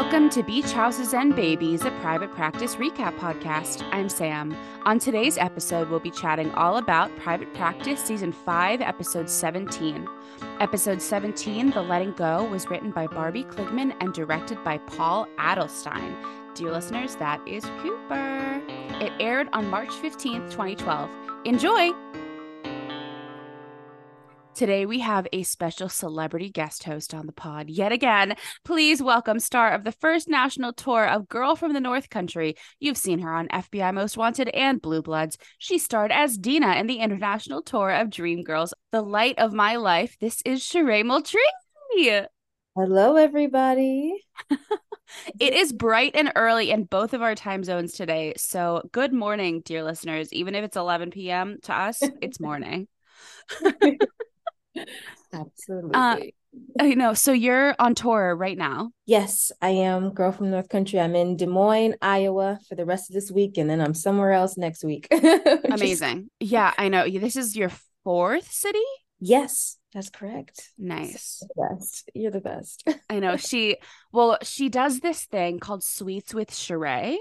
Welcome to Beach Houses and Babies, a private practice recap podcast. I'm Sam. On today's episode, we'll be chatting all about Private Practice Season 5, Episode 17. Episode 17, The Letting Go, was written by Barbie Kligman and directed by Paul Adelstein. Dear listeners, that is Cooper. It aired on March 15th, 2012. Enjoy! Today we have a special celebrity guest host on the pod yet again. Please welcome star of the first national tour of Girl from the North Country. You've seen her on FBI Most Wanted and Blue Bloods. She starred as Deena in the international tour of Dreamgirls. The light of my life. This is Sharae Moultrie. Hello, everybody. it is bright and early in both of our time zones today. So, good morning, dear listeners. Even if it's 11 p.m. to us, it's morning. Absolutely. Uh, I know. So you're on tour right now. Yes, I am. Girl from North Country. I'm in Des Moines, Iowa for the rest of this week, and then I'm somewhere else next week. Amazing. Yeah, I know. This is your fourth city? Yes, that's correct. Nice. You're the best. You're the best. I know. She, well, she does this thing called Sweets with Sharae.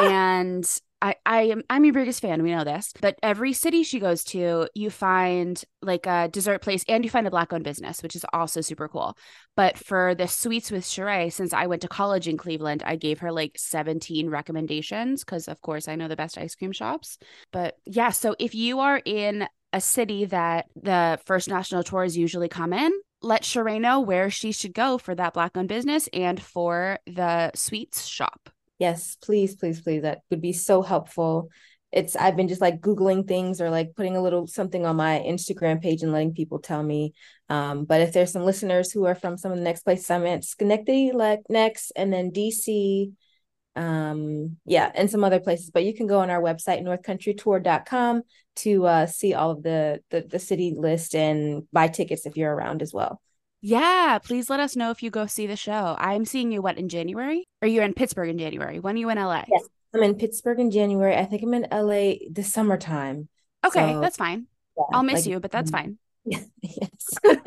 and I, I am I'm your biggest fan. We know this. But every city she goes to, you find like a dessert place and you find a black owned business, which is also super cool. But for the sweets with Sharae, since I went to college in Cleveland, I gave her like 17 recommendations because of course I know the best ice cream shops. But yeah, so if you are in a city that the first national tours usually come in, let Sharae know where she should go for that black owned business and for the sweets shop. Yes, please, please, please. That would be so helpful. It's I've been just like Googling things or like putting a little something on my Instagram page and letting people tell me. Um, but if there's some listeners who are from some of the next places I'm at, Schenectady, like next, and then DC, um, yeah, and some other places. But you can go on our website, northcountrytour.com to uh, see all of the, the the city list and buy tickets if you're around as well. Yeah, please let us know if you go see the show. I'm seeing you what in January? Or you're in Pittsburgh in January? When are you in LA? Yes, I'm in Pittsburgh in January. I think I'm in LA this summertime. Okay, so, that's fine. Yeah, I'll miss like, you, but that's mm-hmm. fine. yes.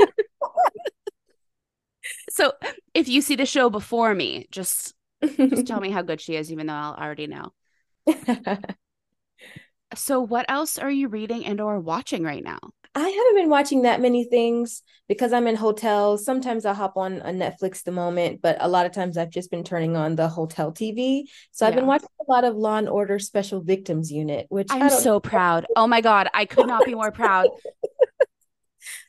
so if you see the show before me, just just tell me how good she is, even though I'll already know. so what else are you reading and or watching right now? I haven't been watching that many things because I'm in hotels. Sometimes I'll hop on a Netflix the moment, but a lot of times I've just been turning on the hotel TV. So I've been watching a lot of Law and Order Special Victims Unit, which I'm so proud. Oh my God, I could not be more proud.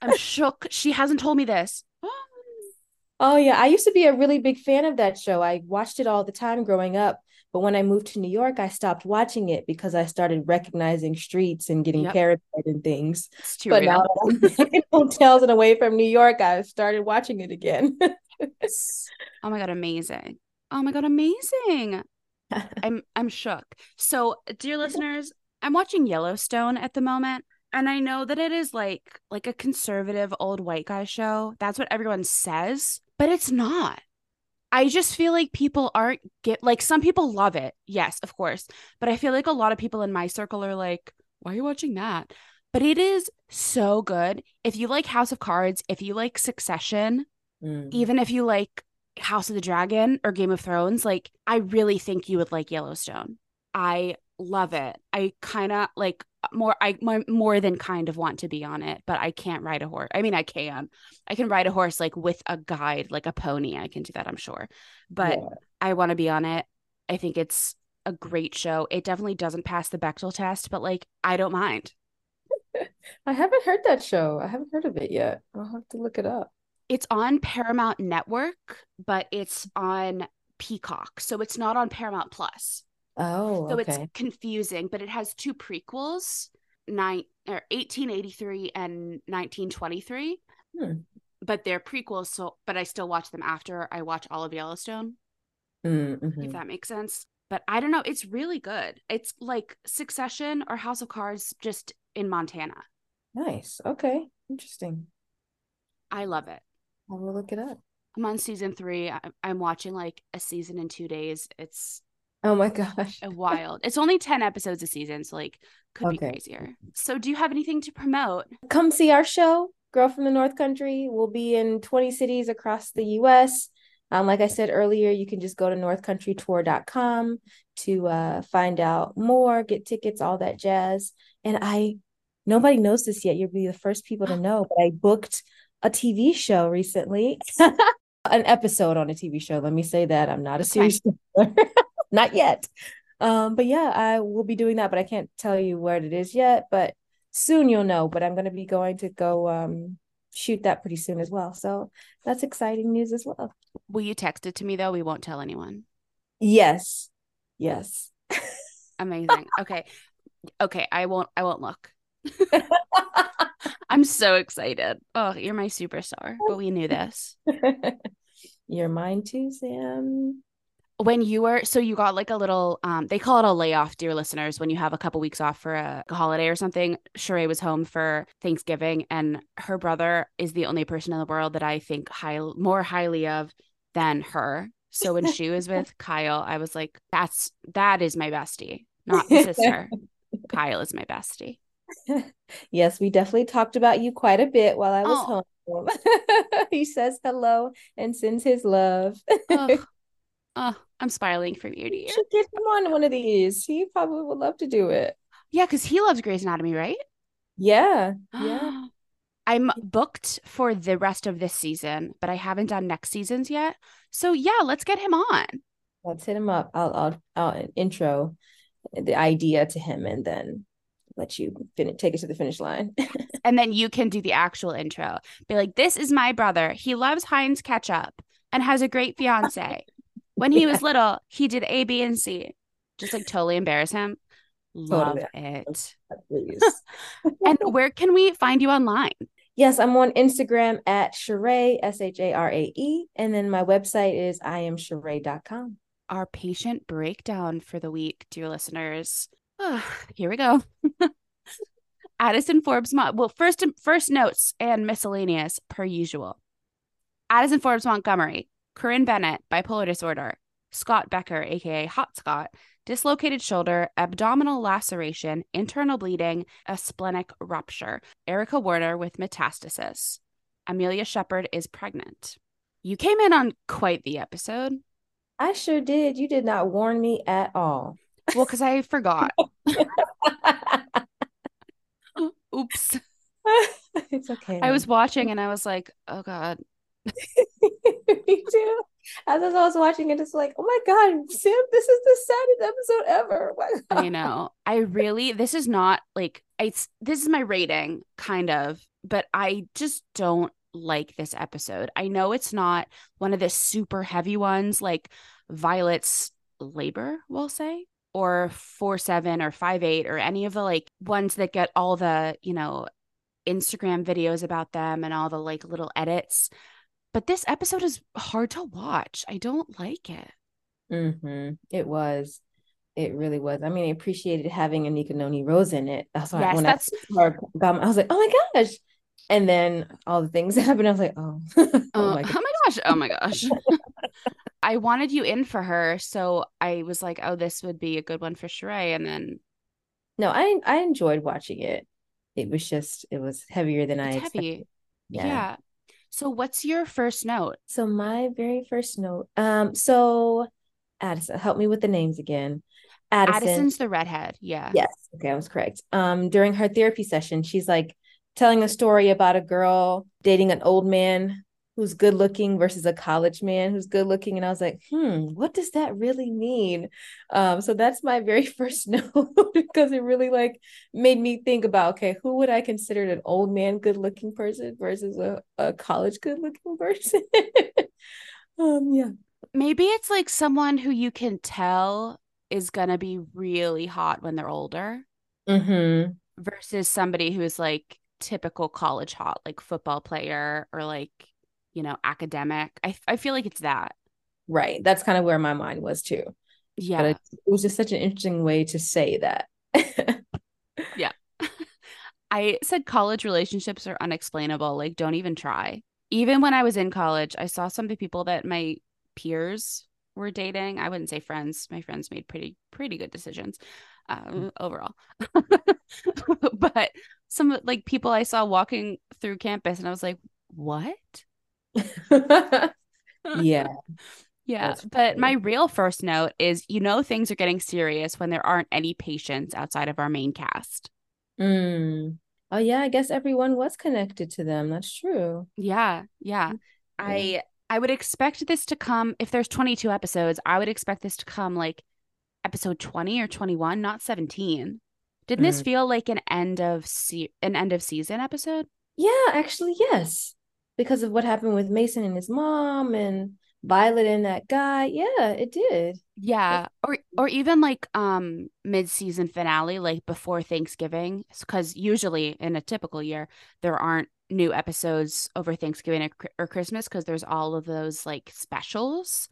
I'm shook. She hasn't told me this. oh yeah, I used to be a really big fan of that show. I watched it all the time growing up. But when I moved to New York, I stopped watching it because I started recognizing streets and getting yep. paranoid and things. but real. now that I'm in hotels and away from New York, I started watching it again. oh my god, amazing! Oh my god, amazing! I'm I'm shook. So, dear listeners, I'm watching Yellowstone at the moment and i know that it is like like a conservative old white guy show that's what everyone says but it's not I just feel like people aren't get like some people love it. Yes, of course. But I feel like a lot of people in my circle are like, why are you watching that? But it is so good. If you like House of Cards, if you like Succession, mm. even if you like House of the Dragon or Game of Thrones, like I really think you would like Yellowstone. I love it. I kind of like more I more, more than kind of want to be on it, but I can't ride a horse. I mean, I can. I can ride a horse like with a guide, like a pony. I can do that, I'm sure. But yeah. I want to be on it. I think it's a great show. It definitely doesn't pass the Bechdel test, but like I don't mind. I haven't heard that show. I haven't heard of it yet. I'll have to look it up. It's on Paramount Network, but it's on Peacock. So it's not on Paramount Plus. Oh, so okay. it's confusing, but it has two prequels, nine or 1883 and 1923. Hmm. But they're prequels, so but I still watch them after I watch all of Yellowstone. Mm-hmm. If that makes sense. But I don't know, it's really good. It's like Succession or House of Cards just in Montana. Nice. Okay. Interesting. I love it. I will look it up. I'm on season three. I'm watching like a season in two days. It's Oh my gosh. Wild. It's only 10 episodes a season, so like could okay. be crazier. So do you have anything to promote? Come see our show, Girl from the North Country. We'll be in 20 cities across the US. Um, like I said earlier, you can just go to northcountrytour.com to uh, find out more, get tickets, all that jazz. And I, nobody knows this yet. You'll be the first people to know, but I booked a TV show recently, an episode on a TV show. Let me say that I'm not a series, not yet. Um, but yeah, I will be doing that, but I can't tell you where it is yet. But soon you'll know. But I'm going to be going to go um, shoot that pretty soon as well. So that's exciting news as well. Will you text it to me though? We won't tell anyone. Yes. Yes. Amazing. Okay. Okay. I won't I won't look. I'm so excited. Oh, you're my superstar. But we knew this. you're mine too, Sam when you were so you got like a little um they call it a layoff dear listeners when you have a couple weeks off for a, holiday or something. Sharae was home for Thanksgiving and her brother is the only person in the world that I think high more highly of than her. So when she was with Kyle I was like that's that is my bestie not the sister. Kyle is my bestie. Yes we definitely talked about you quite a bit while I was oh. home. He says hello and sends his love. Oh, Oh, I'm spiraling from ear to ear. Should get him on one of these. He probably would love to do it. Yeah, because he loves Grey's Anatomy, right? Yeah. Yeah. I'm booked for the rest of this season, but I haven't done next season's yet. So yeah, let's get him on. Let's hit him up. I'll I'll, I'll intro uh, the idea to him and then let you fin- take it to the finish line. and then you can do the actual intro. Be like, this is my brother. He loves Heinz ketchup and has a great fiance. When he yeah. was little, he did A, B, and C. Just like totally embarrass him. Love totally. it. Please. and where can we find you online? Yes, I'm on Instagram at Sharae, S H A R A E. And then my website is iamsharae.com. Our patient breakdown for the week, dear listeners. Oh, here we go. Addison Forbes, Mont. well, first first notes and miscellaneous per usual. Addison Forbes Montgomery, Corinne Bennett, bipolar disorder. Scott Becker, aka Hot Scott, dislocated shoulder, abdominal laceration, internal bleeding, a splenic rupture. Erica Warner with metastasis. Amelia Shepard is pregnant. You came in on quite the episode. I sure did. You did not warn me at all. Well, because I forgot. Oops. It's okay. I was watching and I was like, oh God, Me too. As I was watching it, it's like, oh my god, Sam, this is the saddest episode ever. Oh I know. I really, this is not like it's. This is my rating, kind of, but I just don't like this episode. I know it's not one of the super heavy ones like Violet's labor, we'll say, or four seven or five eight or any of the like ones that get all the you know Instagram videos about them and all the like little edits but this episode is hard to watch. I don't like it. Mm-hmm. It was. It really was. I mean, I appreciated having Anika Noni Rose in it. That's why yes, when that's... I, about, I was like, oh my gosh. And then all the things that happened. I was like, oh, oh, oh, my oh, my gosh. Oh my gosh. I wanted you in for her. So I was like, oh, this would be a good one for Sharae. And then no, I I enjoyed watching it. It was just it was heavier than it's I heavy. expected. Yeah. yeah. So what's your first note? So my very first note. Um, so Addison, help me with the names again. Addison. Addison's the redhead. Yeah. Yes. Okay, I was correct. Um, during her therapy session, she's like telling a story about a girl dating an old man who's good looking versus a college man who's good looking and i was like hmm what does that really mean? Um so that's my very first note because it really like made me think about okay who would i consider an old man good looking person versus a, a college good looking person? Um yeah. Maybe it's like someone who you can tell is gonna be really hot when they're older mm-hmm. versus somebody who's like typical college hot like football player or like you know, academic. I I feel like it's that. Right. That's kind of where my mind was too. Yeah. But it, it was just such an interesting way to say that. yeah. I said college relationships are unexplainable. Like, don't even try. Even when I was in college, I saw some of the people that my peers were dating. I wouldn't say friends. My friends made pretty pretty good decisions um, overall. but some like people I saw walking through campus, and I was like, "What? Yeah. Yeah. That's But funny. my real first note is you know, things are getting serious when there aren't any patients outside of our main cast. Mm. Oh yeah, I guess everyone was connected to them. That's true. Yeah. Yeah. I I would expect this to come if there's 22 episodes, I would expect this to come like episode 20 or 21, not 17. Didn't this Mm. feel like an end of se- an end of season episode? Yeah, actually, yes. Because of what happened with Mason and his mom and Violet and that guy. Yeah, it did. Yeah, or or even like um mid-season finale like before Thanksgiving cuz usually in a typical year there aren't new episodes over Thanksgiving or, or Christmas cuz there's all of those like specials.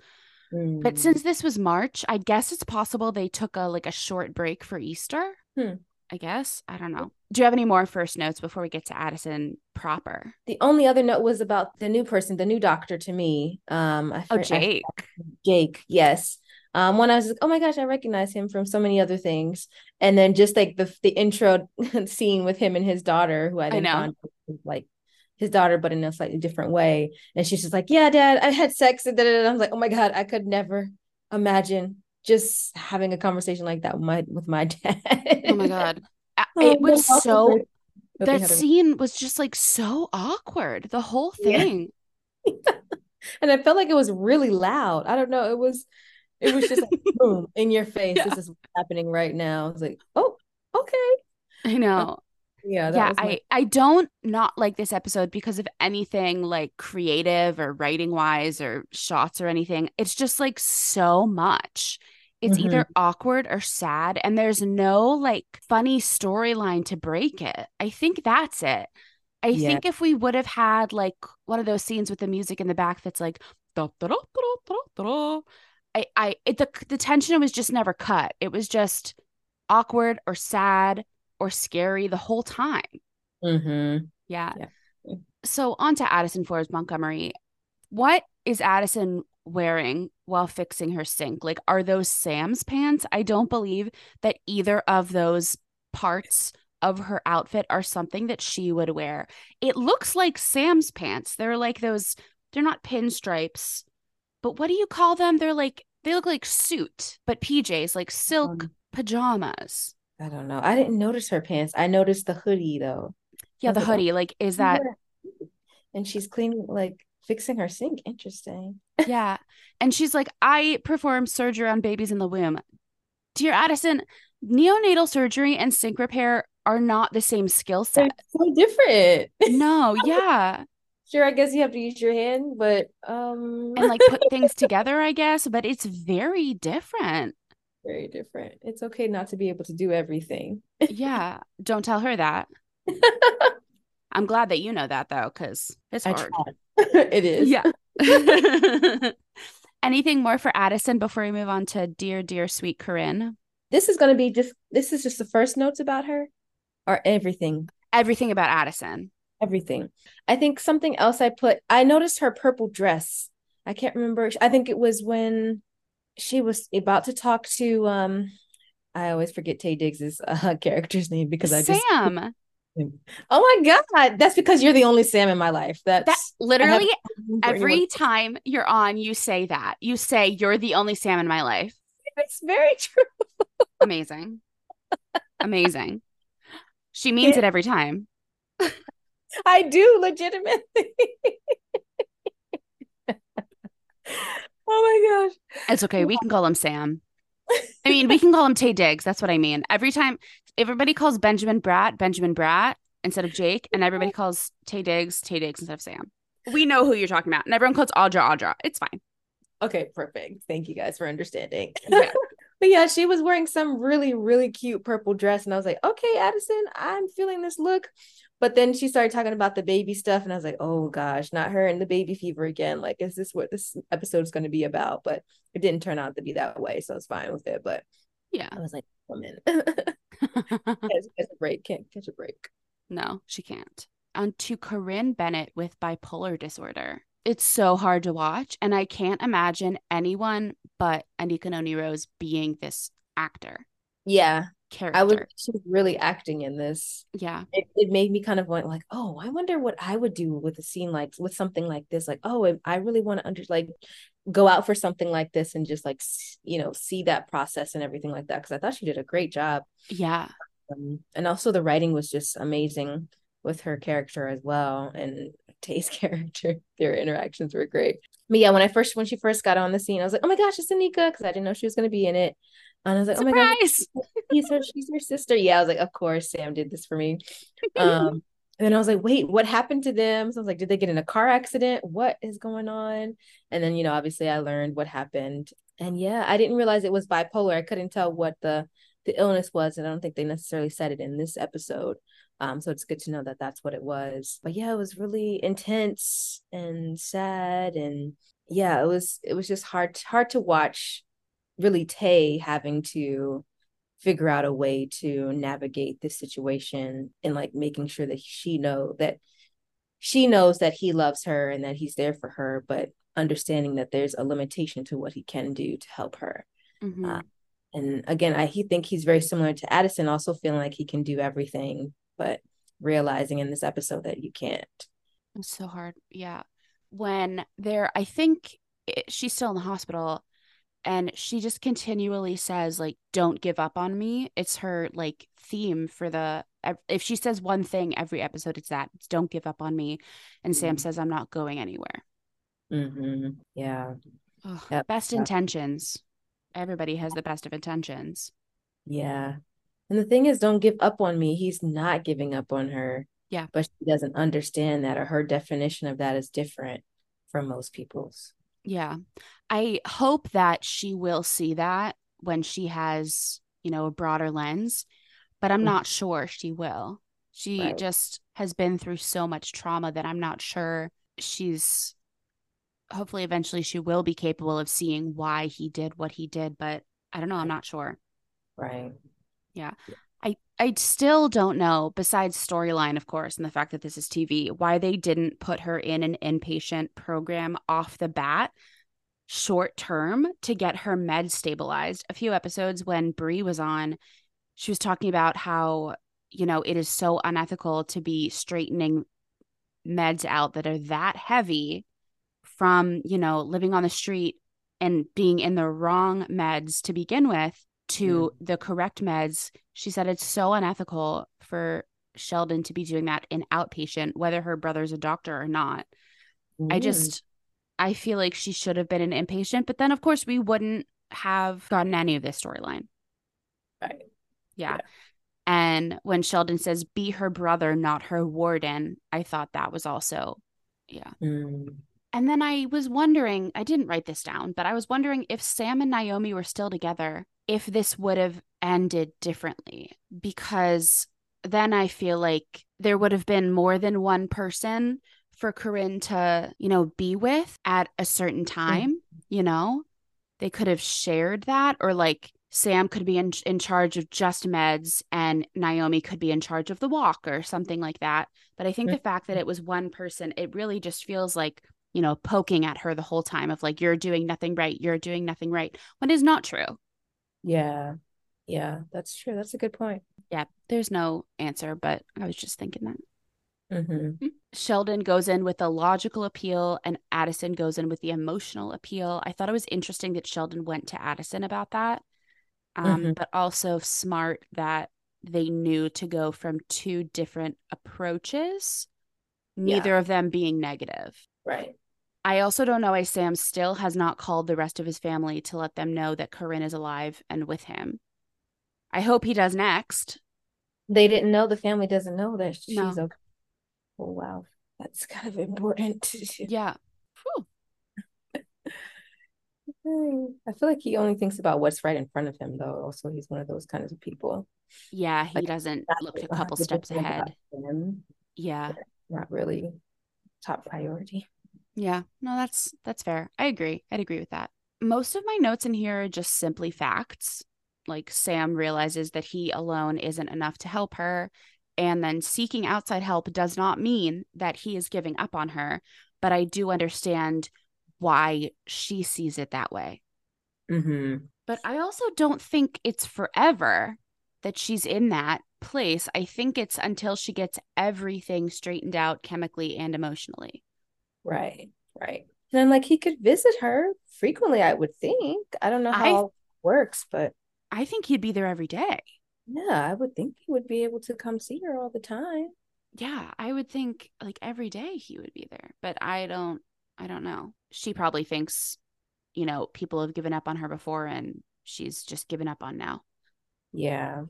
But Mm. since this was March, I guess it's possible they took a like a short break for Easter. Hmm. I guess. I don't know. Do you have any more first notes before we get to Addison proper? The only other note was about the new person, the new doctor to me. Um, I, Oh, for- I- Jake. Jake, yes. Um, when I was like, oh my gosh, I recognize him from so many other things. And then just like the the intro scene with him and his daughter, who I then know. found was like his daughter, but in a slightly different way. And she's just like, Yeah, dad, I had sex. And. I was like, oh my God, I could never imagine just having a conversation like that with my with my dad. Oh my god. Oh, It was so. That scene was just like so awkward. The whole Yeah. thing. and I felt like it was really loud. I don't know. It was it was just like boom in your face. Yeah. This is happening right now. it's like, oh, okay. I know. Yeah, that yeah, was my I I don't not like this episode because of anything like creative or writing wise or shots or anything. It's just like so much. It's Mhm. either awkward or sad and there's no like funny storyline to break it. I think that's it. I Yeah. think if we would have had like one of those scenes with the music in the back that's like da, da, da, da, da, da, da, I I it, the the tension was just never cut. It was just awkward or sad or scary the whole time. Mhm. Yeah. Yeah. So on to Addison Forbes Montgomery. What is Addison wearing while fixing her sink? Like, are those Sam's pants? I don't believe that either of those parts of her outfit are something that she would wear. It looks like Sam's pants. They're like those, they're not pinstripes, but what do you call them? They're like, they look like suit, but PJs, like silk Um, pajamas. I don't know. I didn't notice her pants. I noticed the hoodie though. Yeah, the hoodie. Like, is that. And she's cleaning, like fixing her sink. Interesting. Yeah. And she's like, I perform surgery on babies in the womb. Dear Addison, neonatal surgery and sink repair are not the same skill set. so different. No, yeah. Sure, I guess you have to use your hand, but um And like put things together, I guess, but it's very different. very different. It's okay not to be able to do everything. Yeah. Don't tell her that. I'm glad that you know that though, because it's I hard. tried. it is. Yeah. Anything more for Addison before we move on to dear, dear, sweet Corinne? This is gonna be just this is just the first notes about her or everything. Everything about Addison. Everything. I think something else I put, I noticed her purple dress. I can't remember. I think it was when she was about to talk to um I always forget Taye Diggs's uh, character's name because I just Sam. Oh my god, that's because you're the only Sam in my life. That's That literally every time you're on, you say that. You say you're the only Sam in my life. it's very true. Amazing. Amazing. She means it every time. I do legitimately. oh my gosh. It's okay. We can call him Sam. I mean, we can call him Taye Diggs. That's what I mean. Every time everybody calls Benjamin Bratt Benjamin Bratt instead of Jake, and everybody calls Taye Diggs Taye Diggs instead of Sam. We know who you're talking about. And everyone calls Audra Audra. It's fine. Okay, perfect. Thank you guys for understanding. Yeah. but yeah, she was wearing some really, really cute purple dress. And I was like, okay, Addison, I'm feeling this look. But then she started talking about the baby stuff. And I was like, oh gosh, not her and the baby fever again. Like, is this what this episode is going to be about? But it didn't turn out to be that way. So I was fine with it. But Yeah. I was like, woman, catch, catch a break. Can't catch a break. no, she can't. On to Corinne Bennett with bipolar disorder. It's so hard to watch, and I can't imagine anyone but Anika Noni Rose being this actor. Yeah. character. I was really acting in this. Yeah. It, it made me kind of want like, oh, I wonder what I would do with a scene like with something like this. Like, oh, I really want to under like go out for something like this and just like you know see that process and everything like that because I thought she did a great job. Yeah. Um, and also the writing was just amazing with her character as well and Taye's character. Their interactions were great. But yeah, when I first when she first got on the scene, I was like, oh my gosh, it's Anika because I didn't know she was going to be in it. And I was like, Surprise! oh my god, she's her, she's her sister. Yeah, I was like, of course, Sam did this for me. Um, and then I was like, wait, what happened to them? So I was like, did they get in a car accident? What is going on? And then, you know, obviously I learned what happened. And yeah, I didn't realize it was bipolar. I couldn't tell what the the illness was, and I don't think they necessarily said it in this episode. Um, so it's good to know that that's what it was. But yeah, it was really intense and sad, and yeah, it was it was just hard hard to watch really Taye having to figure out a way to navigate this situation and like making sure that she know that she knows that he loves her and that he's there for her, but understanding that there's a limitation to what he can do to help her. Mm-hmm. Uh, and again, I he think he's very similar to Addison, also feeling like he can do everything, but realizing in this episode that you can't. It's so hard. Yeah. When they're, I think it, she's still in the hospital and she just continually says like don't give up on me. It's her like theme for the if she says one thing every episode it's that it's don't give up on me. And mm-hmm. sam says i'm not going anywhere. Mm-hmm. yeah. Yep. best yep. intentions. Everybody has the best of intentions. Yeah. And the thing is don't give up on me. He's not giving up on her. Yeah. But she doesn't understand that or her definition of that is different from most people's yeah. I hope that she will see that when she has, you know, a broader lens, but I'm mm-hmm. not sure she will. She right. just has been through so much trauma that I'm not sure she's hopefully eventually she will be capable of seeing why he did what he did, but I don't know, I'm not sure. Right. Yeah. yeah. I still don't know besides storyline of course and the fact that this is TV why they didn't put her in an inpatient program off the bat short term to get her meds stabilized. A few episodes when Bri was on she was talking about how you know it is so unethical to be straightening meds out that are that heavy from you know living on the street and being in the wrong meds to begin with to mm. the correct meds. She said it's so unethical for Sheldon to be doing that in outpatient, whether her brother's a doctor or not. I just, I feel like she should have been an inpatient, but then of course we wouldn't have gotten any of this storyline. Right. Yeah. yeah. And when Sheldon says, be her brother, not her warden, I thought that was also, yeah. Mm. And then I was wondering, I didn't write this down, but I was wondering if Sam and Naomi were still together, if this would have ended differently because then I feel like there would have been more than one person for Corinne to, you know, be with at a certain time, mm-hmm. you know? They could have shared that or like Sam could be in, in charge of just meds and Naomi could be in charge of the walk or something like that. But I think mm-hmm. the fact that it was one person, it really just feels like, you know, poking at her the whole time of like, you're doing nothing right, you're doing nothing right, when is not true. Yeah. Yeah, that's true. That's a good point. Yeah, there's no answer, but I was just thinking that. Mm-hmm. mm-hmm. Sheldon goes in with a logical appeal and Addison goes in with the emotional appeal. I thought it was interesting that Sheldon went to Addison about that, um, mm-hmm. but also smart that they knew to go from two different approaches, neither yeah. of them being negative. Right. I also don't know why Sam still has not called the rest of his family to let them know that Corinne is alive and with him. I hope he does next. They didn't know the family doesn't know that she's no. okay. Oh wow. That's kind of important. yeah. I feel like he only thinks about what's right in front of him though. Also, he's one of those kinds of people. Yeah, he like, doesn't look a couple steps ahead. Yeah. Not really top priority. Yeah, no, that's that's fair. I agree. I'd agree with that. Most of my notes in here are just simply facts. Like Sam realizes that he alone isn't enough to help her, and then seeking outside help does not mean that he is giving up on her. But I do understand why she sees it that way. Mm-hmm. But I also don't think it's forever. that she's in that place. I think it's until she gets everything straightened out chemically and emotionally. Right, right. And I'm like, he could visit her frequently, I would think. I don't know how I, it works, but I think he'd be there every day. Yeah, I would think he would be able to come see her all the time. Yeah, I would think like every day he would be there, but I don't I don't know. She probably thinks, you know, people have given up on her before and she's just given up on now. Yeah.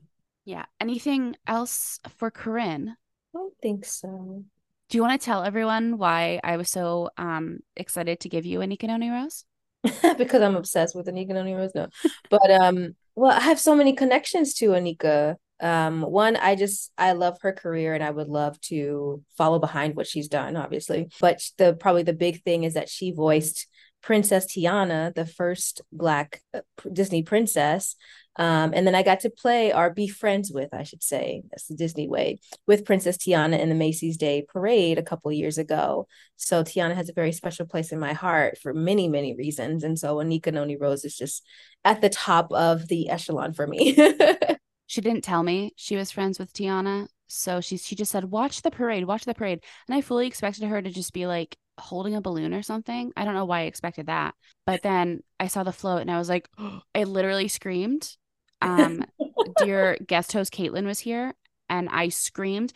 Yeah. Anything else for Corinne? I don't think so. Do you want to tell everyone why I was so um excited to give you Anika Noni Rose? because I'm obsessed with Anika Rose. No, but um, well, I have so many connections to Anika. Um, one, I just I love her career and I would love to follow behind what she's done, obviously. But the probably the big thing is that she voiced Princess Tiana, the first Black uh, Disney princess, um, and then I got to play or be friends with, I should say, that's the Disney way, with Princess Tiana in the Macy's Day Parade a couple years ago. So Tiana has a very special place in my heart for many, many reasons. And so Anika Noni Rose is just at the top of the echelon for me. she didn't tell me she was friends with Tiana. So she she just said, watch the parade, watch the parade. And I fully expected her to just be like holding a balloon or something. I don't know why I expected that. But then I saw the float and I was like, I literally screamed um, dear guest host Caitlin was here, and I screamed.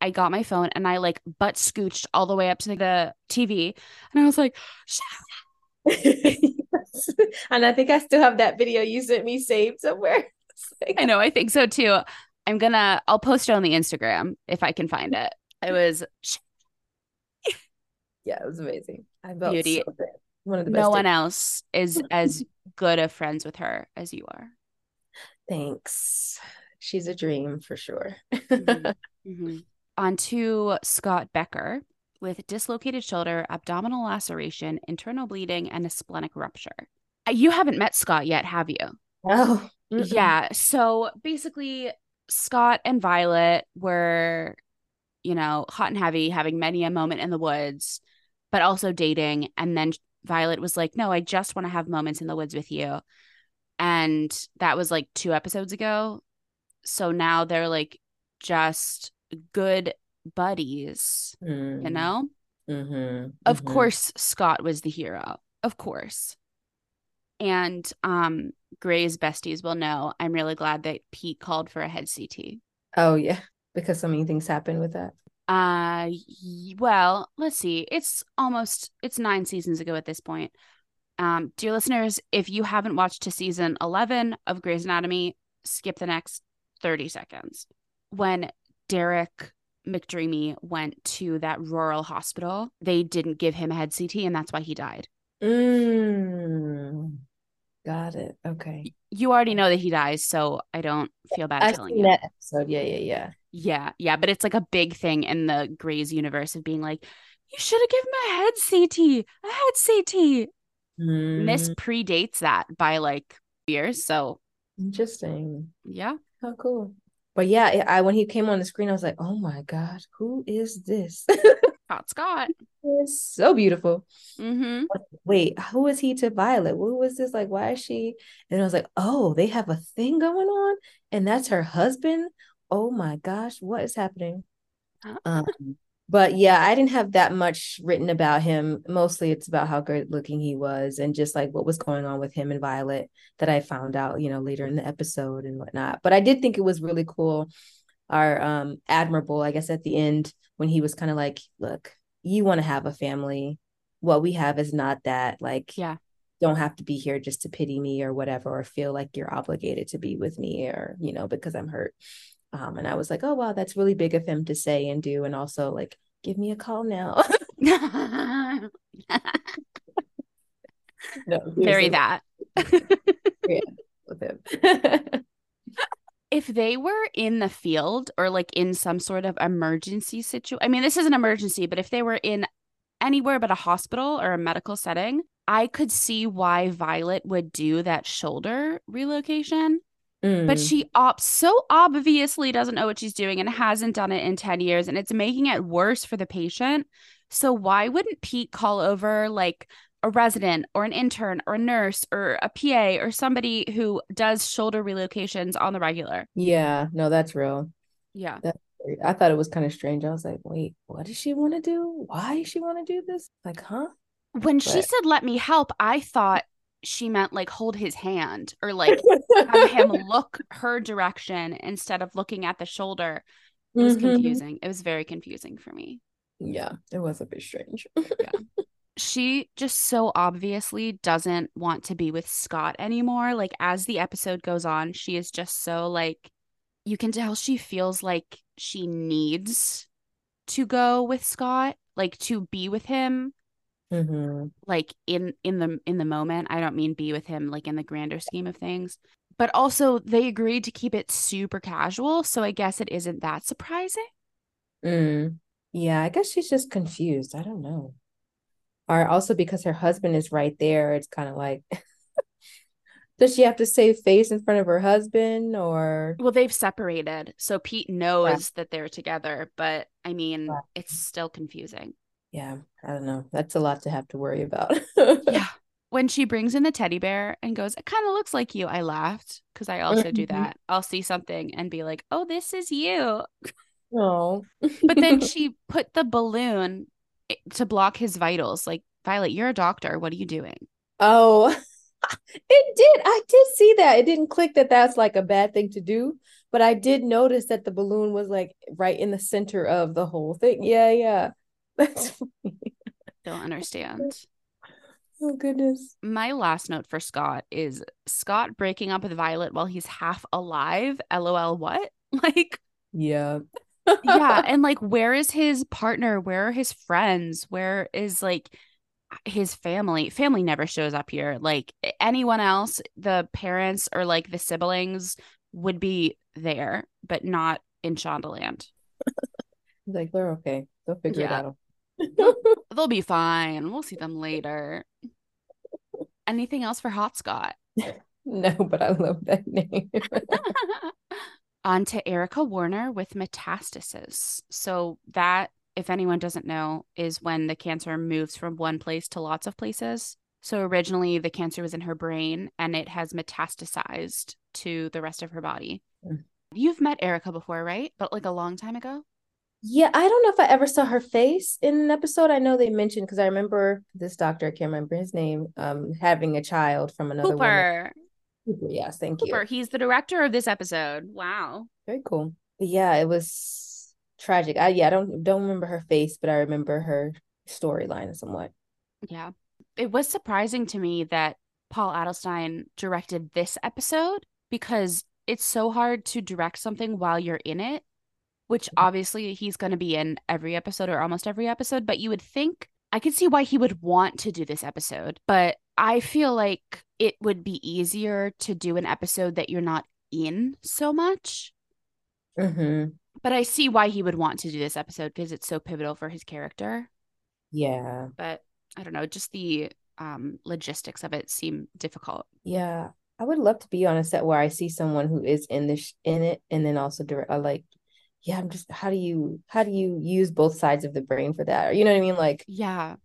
I got my phone and I like butt scooched all the way up to the TV, and I was like, yes. and I think I still have that video you sent me saved somewhere. I know, I think so too. I'm gonna, I'll post it on the Instagram if I can find it. It was, yeah, it was amazing. I felt beauty. So one of the best. No days. one else is as good of friends with her as you are. Thanks. She's a dream for sure. mm-hmm. Mm-hmm. On to Scott Becker with dislocated shoulder, abdominal laceration, internal bleeding, and a splenic rupture. Uh, you haven't met Scott yet, have you? Oh, yeah. So basically, Scott and Violet were, you know, hot and heavy, having many a moment in the woods, but also dating. And then Violet was like, No, I just want to have moments in the woods with you. And that was like two episodes ago. So now they're like just good buddies mm. you know? Mm-hmm. of mm-hmm. course scott was the hero. Of course. And um Grey's besties will know. I'm really glad that pete called for a head ct oh yeah. Because so many things happen with that uh well let's see it's almost it's nine seasons ago at this point um, dear listeners, if you haven't watched to season 11 of Grey's Anatomy, skip the next 30 seconds. When Derek McDreamy went to that rural hospital, they didn't give him a head CT, and that's why he died. Mm, got it. Okay. You already know that he dies, so I don't feel bad I've telling you. That episode. Yeah, yeah, yeah. Yeah, yeah, but it's like a big thing in the Grey's universe of being like, you should have given him a head CT, a head CT. Mm. This predates that by like years. So interesting. Yeah. How cool. But yeah, I when he came on the screen, I was like, oh my God, who is this? Scott Scott. It's so beautiful. Mm-hmm. Wait, who is he to Violet? Who was this? Like, why is she? And I was like, oh, they have a thing going on, and that's her husband. Oh my gosh, what is happening? Uh-uh. Um, but yeah, I didn't have that much written about him. Mostly it's about how good looking he was and just like what was going on with him and Violet that I found out, you know, later in the episode and whatnot. But I did think it was really cool, our um admirable, I guess, at the end when he was kind of like, look, you want to have a family. What we have is not that. Like, yeah, don't have to be here just to pity me or whatever, or feel like you're obligated to be with me or, you know, because I'm hurt. Um, and I was like, oh wow, that's really big of him to say and do. And also like, give me a call now. no, very that. yeah, with him. if they were in the field or like in some sort of emergency situation, I mean, this is an emergency, but if they were in anywhere but a hospital or a medical setting, I could see why Violet would do that shoulder relocation Mm. But she op- so obviously doesn't know what she's doing and hasn't done it in 10 years and it's making it worse for the patient. So why wouldn't Pete call over like a resident or an intern or a nurse or a PA or somebody who does shoulder relocations on the regular. Yeah, no, that's real. Yeah. That's I thought it was kind of strange. I was like, wait, what does she want to do? Why does she want to do this? Like, huh? When but... she said, let me help, I thought she meant like hold his hand or like have him look her direction instead of looking at the shoulder. It was mm-hmm. confusing. It was very confusing for me. Yeah, it was a bit strange. yeah. She just so obviously doesn't want to be with Scott anymore. Like, as the episode goes on, she is just so like, you can tell she feels like she needs to go with Scott, like to be with him. Mm-hmm. like in in the in the moment i don't mean be with him like in the grander scheme of things but also they agreed to keep it super casual so i guess it isn't that surprising mm. yeah i guess she's just confused i don't know or also because her husband is right there it's kind of like does she have to save face in front of her husband or well they've separated so pete knows yeah. that they're together but i mean yeah. it's still confusing yeah i don't know. That's a lot to have to worry about. Yeah. When she brings in the teddy bear and goes it kind of looks like you i laughed because i also do mm-hmm. that. I'll see something and be like oh this is you. Oh. But then she put the balloon eh, to block his vitals like violet you're a doctor. What are you doing? Oh. It did. I did see that. It didn't click that that's like a bad thing to do but i did notice that the balloon was like right in the center of the whole thing. Yeah yeah that's oh. funny. don't understand. Oh goodness. My last note for scott is scott breaking up with violet while he's half alive lol what? Like yeah. Yeah and like where is his partner? Where are his friends? Where is like his family? Family never shows up here. Like anyone else the parents or like the siblings would be there but not in shondaland. Like they're okay. They'll figure yeah. it out they'll be fine we'll see them later anything else for hot scott no but i love that name on to erica warner with metastasis so that if anyone doesn't know, is when the cancer moves from one place to lots of places. So originally, the cancer was in her brain and it has metastasized to the rest of her body. Mm. You've met Erica before, right? But like a long time ago? Yeah, I don't know if I ever saw her face in an episode. I know they mentioned because I remember this doctor, I can't remember his name, um, having a child from another Cooper. Cooper, yes, thank Cooper. you. He's the director of this episode. Wow. Very cool. Yeah, it was tragic. I yeah, I don't don't remember her face, but I remember her storyline somewhat. Yeah. It was surprising to me that Paul Adelstein directed this episode because it's so hard to direct something while you're in it, which obviously he's going to be in every episode or almost every episode, but you would think I could see why he would want to do this episode, but I feel like it would be easier to do an episode that you're not in so much. Mm-hmm but I see why he would want to do this episode because it's so pivotal for his character. Yeah. But I don't know, just the um logistics of it seem difficult. Yeah. I would love to be on a set where I see someone who is in this in it and then also direct uh, like yeah, I'm just how do you how do you use both sides of the brain for that? Or you know what I mean? Like yeah.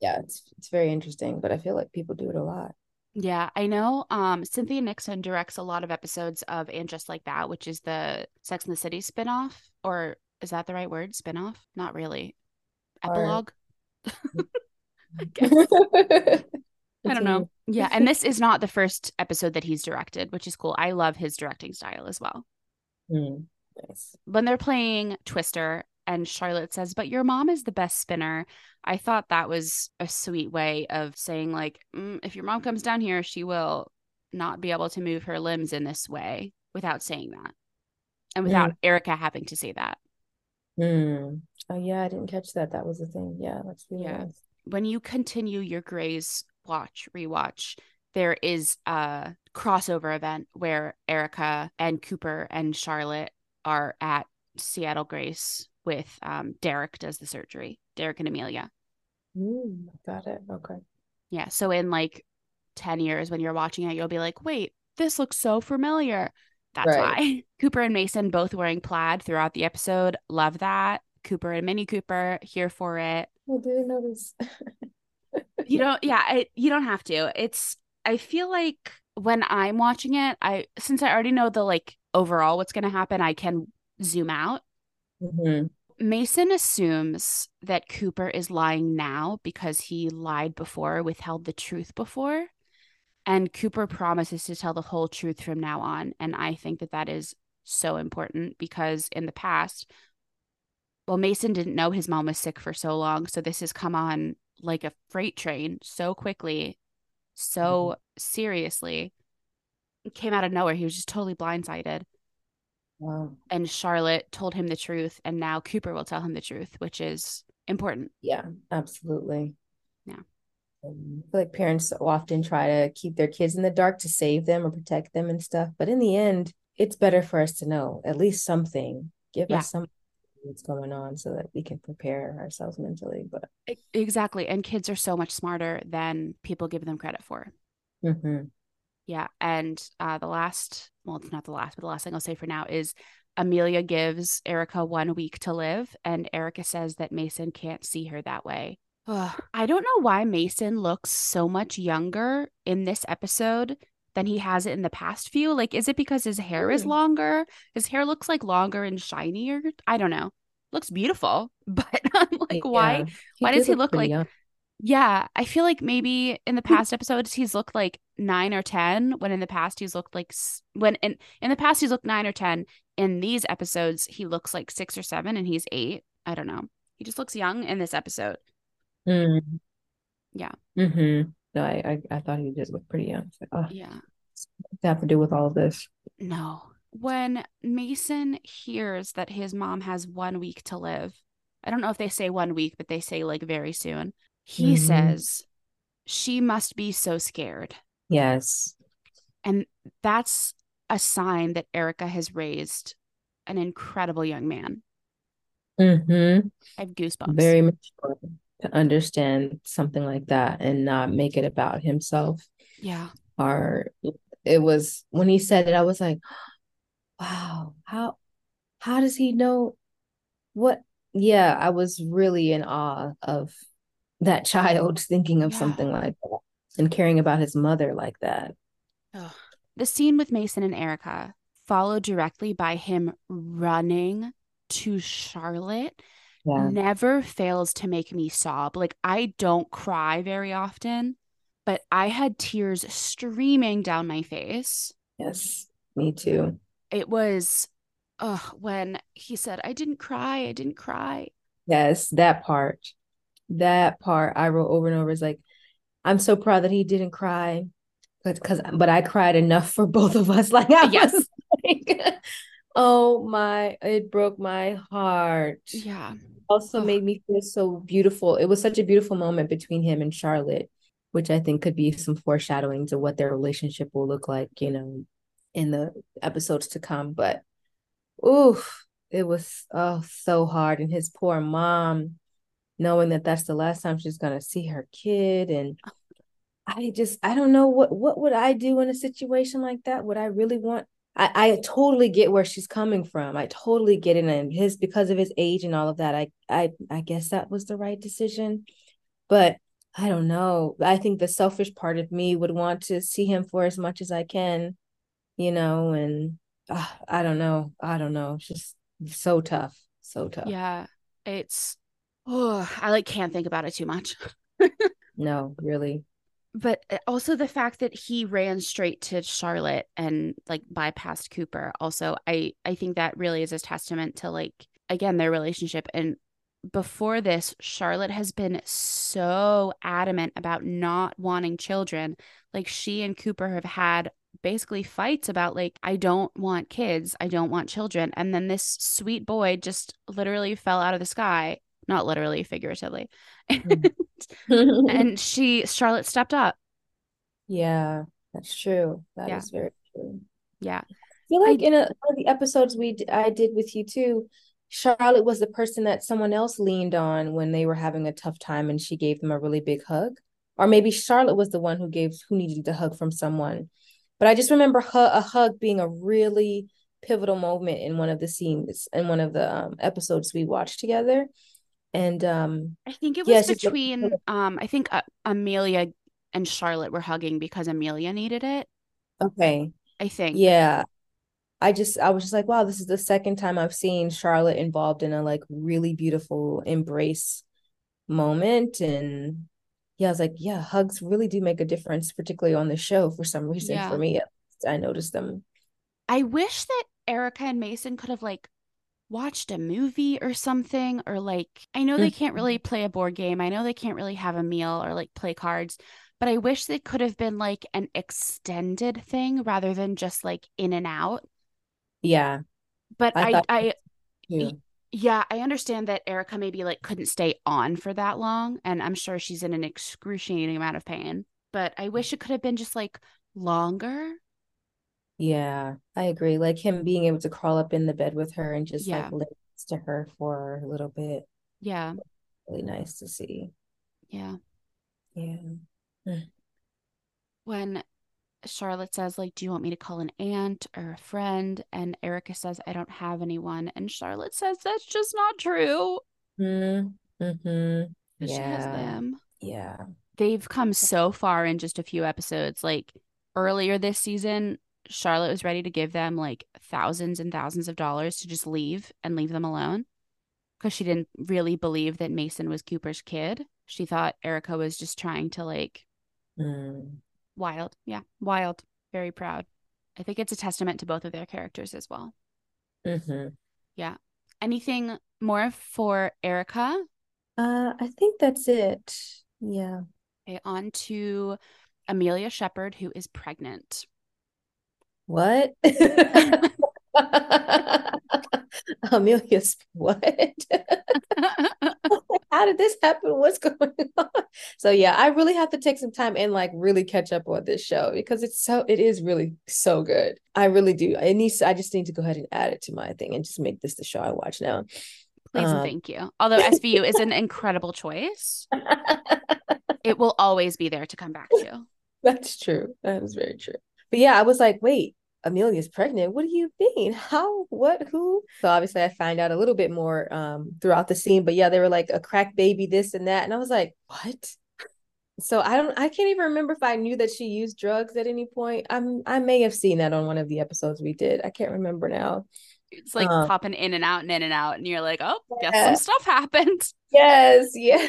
Yeah, it's it's very interesting, but I feel like people do it a lot. Yeah, I know. Um, Cynthia Nixon directs a lot of episodes of And Just Like That, which is the Sex and the City spinoff. Or is that the right word? Spinoff? Not really. Epilogue. I guess. I don't know. Yeah, and this is not the first episode that he's directed, which is cool. I love his directing style as well. Mm, nice. When they're playing Twister, and Charlotte says, But your mom is the best spinner. I thought that was a sweet way of saying, like, mm, if your mom comes down here, she will not be able to move her limbs in this way without saying that and without mm. Erica having to say that. Mm. Oh, yeah, I didn't catch that. That was the thing. Yeah, that's really yeah. Nice. When you continue your Grey's watch, rewatch, there is a crossover event where Erica and Cooper and Charlotte are at Seattle Grace with um, Derek does the surgery. Derek and Amelia. Mm, got it. Okay. Yeah. So in like 10 years when you're watching it, you'll be like, wait, this looks so familiar. That's right. why. Cooper and Mason both wearing plaid throughout the episode. Love that. Cooper and Mini Cooper here for it. I didn't notice. you don't yeah you don't have to it's i feel like when i'm watching it i since i already know the like overall what's going to happen i can zoom out mm-hmm. mason assumes that cooper is lying now because he lied before withheld the truth before and cooper promises to tell the whole truth from now on and i think that that is so important because in the past well mason didn't know his mom was sick for so long so this has come on like a freight train so quickly, so mm-hmm. seriously. Came out of nowhere. He was just totally blindsided. Wow. And Charlotte told him the truth, and now Cooper will tell him the truth, which is important. Yeah, absolutely. Yeah. Um, I feel like parents often try to keep their kids in the dark to save them or protect them and stuff. But in the end, it's better for us to know at least something. Give yeah. us some what's going on so that we can prepare ourselves mentally but exactly and kids are so much smarter than people give them credit for mm-hmm. Yeah and uh, the last well it's not the last but the last thing i'll say for now is amelia gives erica one week to live and erica says that mason can't see her that way Ugh. i don't know why mason looks so much younger in this episode than he has it in the past few? Like, is it because his hair is longer? His hair looks like longer and shinier. I don't know. Looks beautiful, but I'm like, yeah. why? Why does he look like? Young. Yeah, I feel like maybe in the past episodes he's looked like nine or ten. When in the past he's looked like when in in the past he's looked nine or ten. In these episodes he looks like six or seven, and he's eight. I don't know. He just looks young in this episode. Mm. Yeah. Mm-hmm. No, I, I, I thought he did look pretty young. Like, oh, yeah. Have to do with all of this. No. When Mason hears that his mom has one week to live, I don't know if they say one week, but they say like very soon. He mm-hmm. says she must be so scared. Yes. And that's a sign that Erica has raised an incredible young man. Mm-hmm. I have goosebumps. Very mature to understand something like that and not make it about himself. Yeah. Or it was when he said it, I was like, wow, how how does he know what yeah, I was really in awe of that child thinking of yeah. something like that and caring about his mother like that. Ugh. The scene with Mason and Erica followed directly by him running to Charlotte yeah. never fails to make me sob. Like I don't cry very often, but I had tears streaming down my face. Yes, me too. It was uh when he said, I didn't cry, I didn't cry. Yes, that part. That part I wrote over and over is like, I'm so proud that he didn't cry. But because but I cried enough for both of us. Like I yes. was like, oh my, it broke my heart. Yeah also made me feel so beautiful. It was such a beautiful moment between him and Charlotte, which I think could be some foreshadowing to what their relationship will look like, you know, in the episodes to come. But oof, it was oh so hard. And his poor mom, knowing that that's the last time she's gonna see her kid, and I just I don't know what what would I do in a situation like that? Would I really want I, I totally get where she's coming from. I totally get it. And his because of his age and all of that, I I I guess that was the right decision. But I don't know. I think the selfish part of me would want to see him for as much as I can, you know, and uh, I don't know. I don't know. It's just so tough. So tough. Yeah. It's oh, I like can't think about it too much. no, really. But uh, also the fact that he ran straight to Charlotte and like bypassed Cooper also I I think that really is a testament to like again their relationship. And before this Charlotte has been so adamant about not wanting children. Like she and Cooper have had basically fights about like I don't want kids I don't want children. And then this sweet boy just literally fell out of the sky not literally figuratively. And, and she charlotte stepped up. Yeah that's true. That yeah. is very true. Yeah. I feel like I, in a, one of the episodes we i did with you too charlotte was the person that someone else leaned on when they were having a tough time and she gave them a really big hug. Or maybe charlotte was the one who gave who needed the hug from someone. But i just remember her, a hug being a really pivotal moment in one of the scenes in one of the um, episodes we watched together And um I think it was yeah, between um I think uh, Amelia and Charlotte were hugging because Amelia needed it. Okay. I think. Yeah. I just I was just like, wow, this is the second time I've seen Charlotte involved in a like really beautiful embrace moment. And yeah, I was like, yeah, hugs really do make a difference, particularly on the show for some reason. Yeah. For me, I noticed them. I wish that Erica and Mason could have like watched a movie or something or like I know they mm. can't really play a board game. I know they can't really have a meal or like play cards, but I wish they could have been like an extended thing rather than just like in and out. Yeah. But I, I, I yeah, I understand that Erica maybe like couldn't stay on for that long. And I'm sure she's in an excruciating amount of pain. But I wish it could have been just like longer. Yeah, I agree. Like him being able to crawl up in the bed with her and just yeah. like to her for a little bit. Yeah. Really nice to see. Yeah. Yeah. when Charlotte says, like, do you want me to call an aunt or a friend? And Erica says, I don't have anyone. And Charlotte says, that's just not true. Mm-hmm. Yeah. She has them. Yeah. They've come so far in just a few episodes. Like earlier this season, Charlotte was ready to give them like thousands and thousands of dollars to just leave and leave them alone because she didn't really believe that Mason was Cooper's kid. She thought Erica was just trying to like mm. Wild. Yeah. Wild. Very proud. I think it's a testament to both of their characters as well. Mm-hmm. Yeah. Anything more for Erica? Uh, I think that's it. Yeah. Okay, on to Amelia Shepard, who is pregnant. What? Amelia's what? How did this happen? What's going on? So yeah, I really have to take some time and like really catch up on this show because it's so it is really so good. I really do. It needs I just need to go ahead and add it to my thing and just make this the show I watch now. Please um, and thank you. Although SVU is an incredible choice, it will always be there to come back to. That's true. That is very true. But yeah, I was like, wait, Amelia's pregnant. What do you mean? How? What? Who? So obviously I find out a little bit more um throughout the scene. But yeah, they were like a crack baby, this and that. And I was like, what? So I don't I can't even remember if I knew that she used drugs at any point. I'm I may have seen that on one of the episodes we did. I can't remember now. It's like um, popping in and out and in and out, and you're like, oh, yeah. guess some stuff happened. Yes, yeah.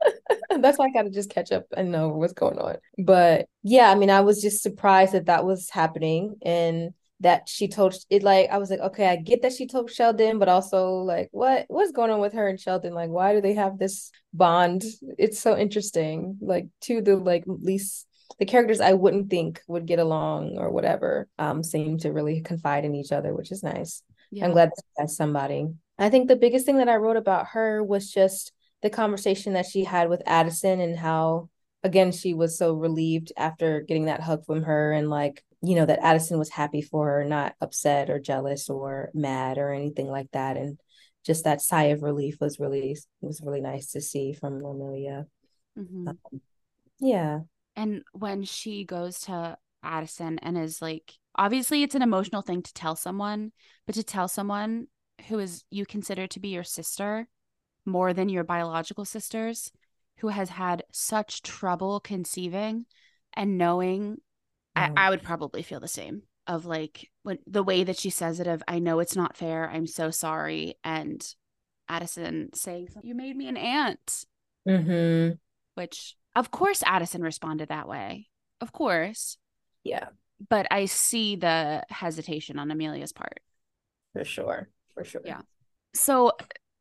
That's why I gotta just catch up and know what's going on. But yeah, I mean, I was just surprised that that was happening and that she told it. Like, I was like, okay, I get that she told Sheldon, but also like, what what's going on with her and Sheldon? Like, why do they have this bond? It's so interesting. Like, to the like least the characters I wouldn't think would get along or whatever um seem to really confide in each other, which is nice. Yeah. I'm glad that's somebody. I think the biggest thing that I wrote about her was just the conversation that she had with Addison and how again she was so relieved after getting that hug from her and like you know that Addison was happy for her not upset or jealous or mad or anything like that and just that sigh of relief was really was really nice to see from Amelia. Mm-hmm. Um, yeah. And when she goes to Addison and is like obviously it's an emotional thing to tell someone, but to tell someone who is you consider to be your sister more than your biological sisters who has had such trouble conceiving and knowing I, I would probably feel the same of like when the way that she says it of I know it's not fair, I'm so sorry. And Addison saying, You made me an aunt. Mm-hmm. Which of course Addison responded that way. Of course. Yeah but I see the hesitation on Amelia's part. For sure. For sure. Yeah. So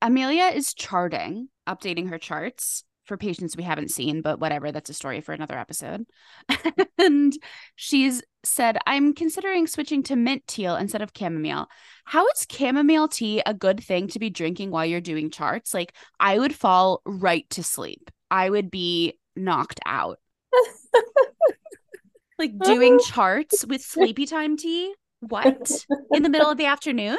Amelia is charting, updating her charts for patients we haven't seen, but whatever, that's a story for another episode. and she's said, I'm considering switching to mint teal instead of chamomile. How is chamomile tea a good thing to be drinking while you're doing charts? Like, I would fall right to sleep, I would be knocked out. Like doing charts with sleepy time tea? What? In the middle of the afternoon?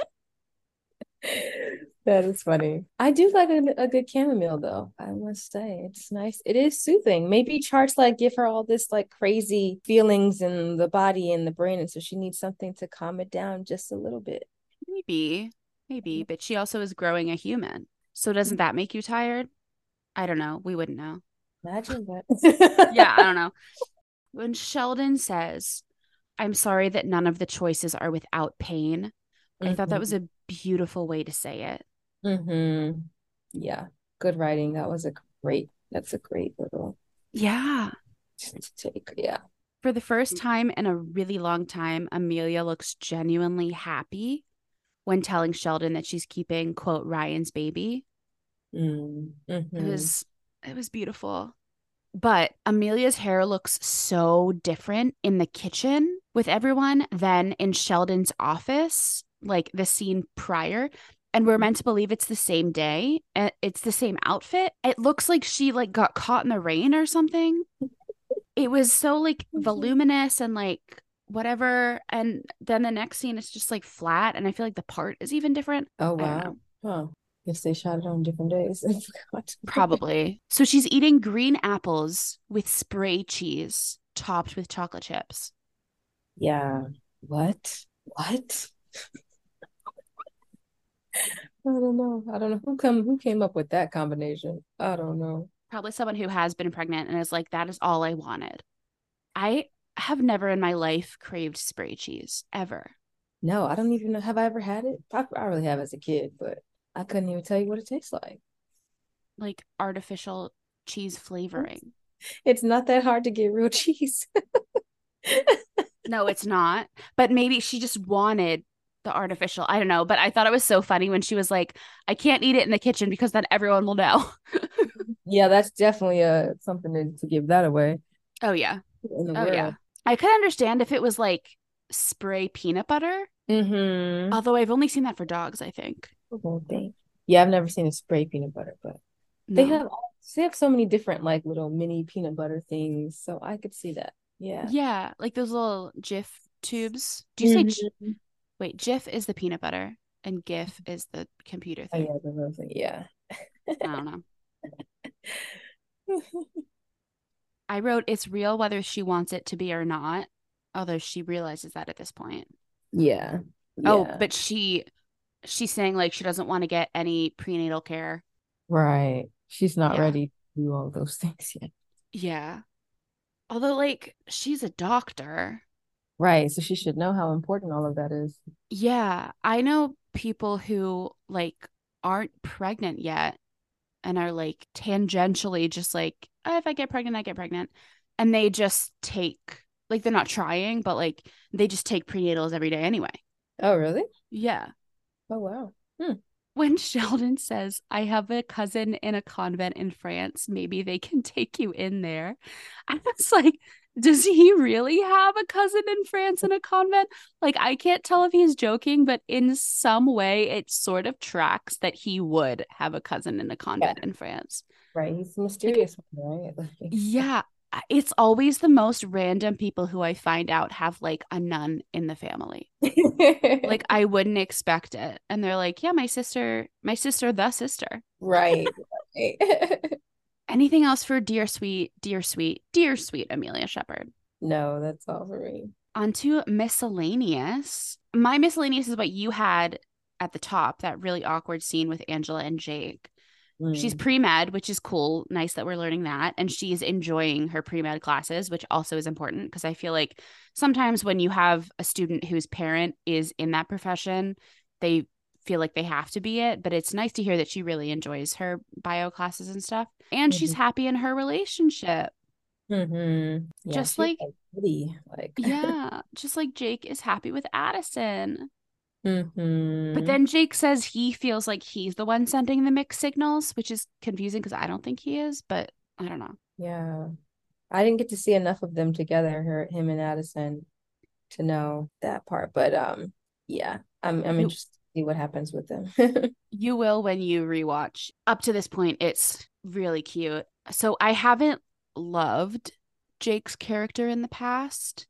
That is funny. I do like a, a, good chamomile though. I must say it's nice. It is soothing. Maybe charts like give her all this like crazy feelings in the body and the brain, and so she needs something to calm it down just a little bit. Maybe, maybe. Mm. But she also is growing a human. So doesn't mm. that make you tired? I don't know. We wouldn't know. Imagine that. yeah, I don't know. When Sheldon says, I'm sorry that none of the choices are without pain, I mm-hmm. thought that was a beautiful way to say it. Mm-hmm. Yeah. Good writing. That was a great, that's a great little. Yeah. Take. Yeah. For the first time in a really long time, Amelia looks genuinely happy when telling Sheldon that she's keeping, quote, Ryan's baby. Mm-hmm. It was it was beautiful. But Amelia's hair looks so different in the kitchen with everyone than in Sheldon's office, like the scene prior. And we're meant to believe it's the same day. Eh, it's the same outfit. It looks like she like got caught in the rain or something. It was so like voluminous and like whatever. And then the next scene is just like flat. And I feel like the part is even different. Oh wow. Huh. Guess they shot it on different days. I forgot. Probably. So she's eating green apples with spray cheese topped with chocolate chips. Yeah. What? What? I don't know. I don't know who come who came up with that combination. I don't know. Probably someone who has been pregnant and is like, that is all I wanted. I have never in my life craved spray cheese ever. No, I don't even know. Have I ever had it? I, I really have as a kid, but I couldn't even tell you what it tastes like. Like artificial cheese flavoring. It's not that hard to get real cheese. no, it's not. But maybe she just wanted the artificial. I don't know. But I thought it was so funny when she was like, I can't eat it in the kitchen because then everyone will know. yeah, that's definitely uh something to, to give that away. Oh yeah. Oh world. yeah. I could understand if it was like spray peanut butter. Mm-hmm. Although I've only seen that for dogs, I think whole thing. Yeah, I've never seen a spray peanut butter, but no. they have they have so many different like little mini peanut butter things, so I could see that. Yeah, yeah, like those little Jif tubes. Do you mm-hmm. say? Wait, Jif is the peanut butter, and GIF is the computer thing. Oh, yeah, the thing. Yeah. I don't know. I wrote it's real whether she wants it to be or not, although she realizes that at this point. Yeah. Oh, yeah. Oh, but she she's saying like she doesn't want to get any prenatal care. Right. She's not yeah. ready to do all those things yet. Yeah. Although like she's a doctor. Right. So she should know how important all of that is. Yeah. I know people who like aren't pregnant yet and are like tangentially just like, oh, if I get pregnant, I get pregnant. And they just take like they're not trying, but like they just take prenatals every day anyway. Oh, really? Yeah. Oh, wow. Hmm. When Sheldon says, I have a cousin in a convent in France, maybe they can take you in there. I was like, does he really have a cousin in France in a convent? Like, I can't tell if he's joking, but in some way, it sort of tracks that he would have a cousin in a convent yeah. in France. Right. He's mysterious, right? yeah it's always the most random people who I find out have like a nun in the family. like I wouldn't expect it. And they're like, yeah, my sister, my sister, the sister. Right. Anything else for dear sweet, dear sweet, dear sweet Amelia Shepard? No, that's all for me. On to miscellaneous. My miscellaneous is what you had at the top, that really awkward scene with Angela and Jake. She's mm. pre med, which is cool. Nice that we're learning that. And she's enjoying her pre med classes, which also is important because I feel like sometimes when you have a student whose parent is in that profession, they feel like they have to be it. But it's nice to hear that she really enjoys her bio classes and stuff. And mm-hmm. she's happy in her relationship. Mm-hmm. Yeah, just like, pretty, like yeah, just like Jake is happy with Addison. Mm-hmm. But then Jake says he feels like he's the one sending the mixed signals, which is confusing because I don't think he is, but I don't know. Yeah. I didn't get to see enough of them together, her him and Addison, to know that part. But um yeah, I'm I'm interested to see what happens with them. you will when you rewatch. Up to this point, it's really cute. So I haven't loved Jake's character in the past.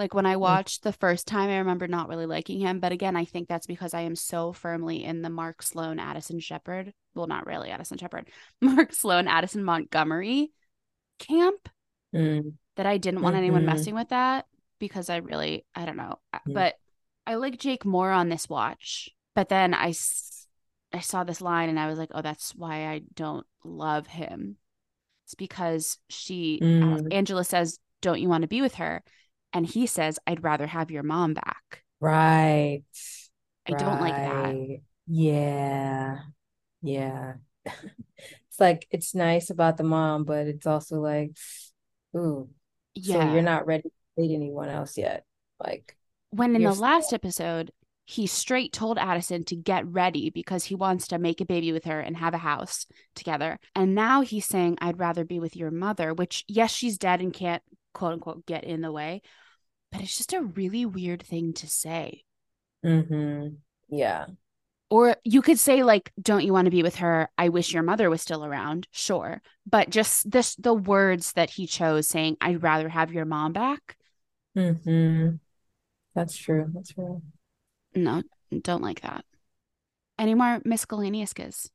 Like when I mm. watched the first time, I remember not really liking him. But again, I think that's because I am so firmly in the Mark Sloan, Addison Shepard. Well, not really Addison Shepard, Mark Sloan, Addison Montgomery camp mm. that I didn't want mm-hmm. anyone messing with that because I really, I don't know. Mm. But I like Jake more on this watch. But then I, I saw this line and I was like, oh, that's why I don't love him. It's because she, uh, Mm, Angela says, don't you want to be with her? And he says, I'd rather have your mom back. right. I don't like that. Yeah. Yeah. It's like it's nice about the mom, but it's also like, ooh, so Yeah. you're not ready to date anyone else yet. Like when in the last episode, he straight told Addison to get ready because he wants to make a baby with her and have a house together. And now he's saying, I'd rather be with your mother, which, yes, she's dead and can't, quote unquote, get in the way. But it's just a really weird thing to say. mm-hmm. Yeah. Or you could say, like, don't you want to be with her? I wish your mother was still around. Sure. But just this, the words that he chose saying, I'd rather have your mom back. Mm-hmm. That's true. That's true. No, don't like that. Any more miscellaneous kids?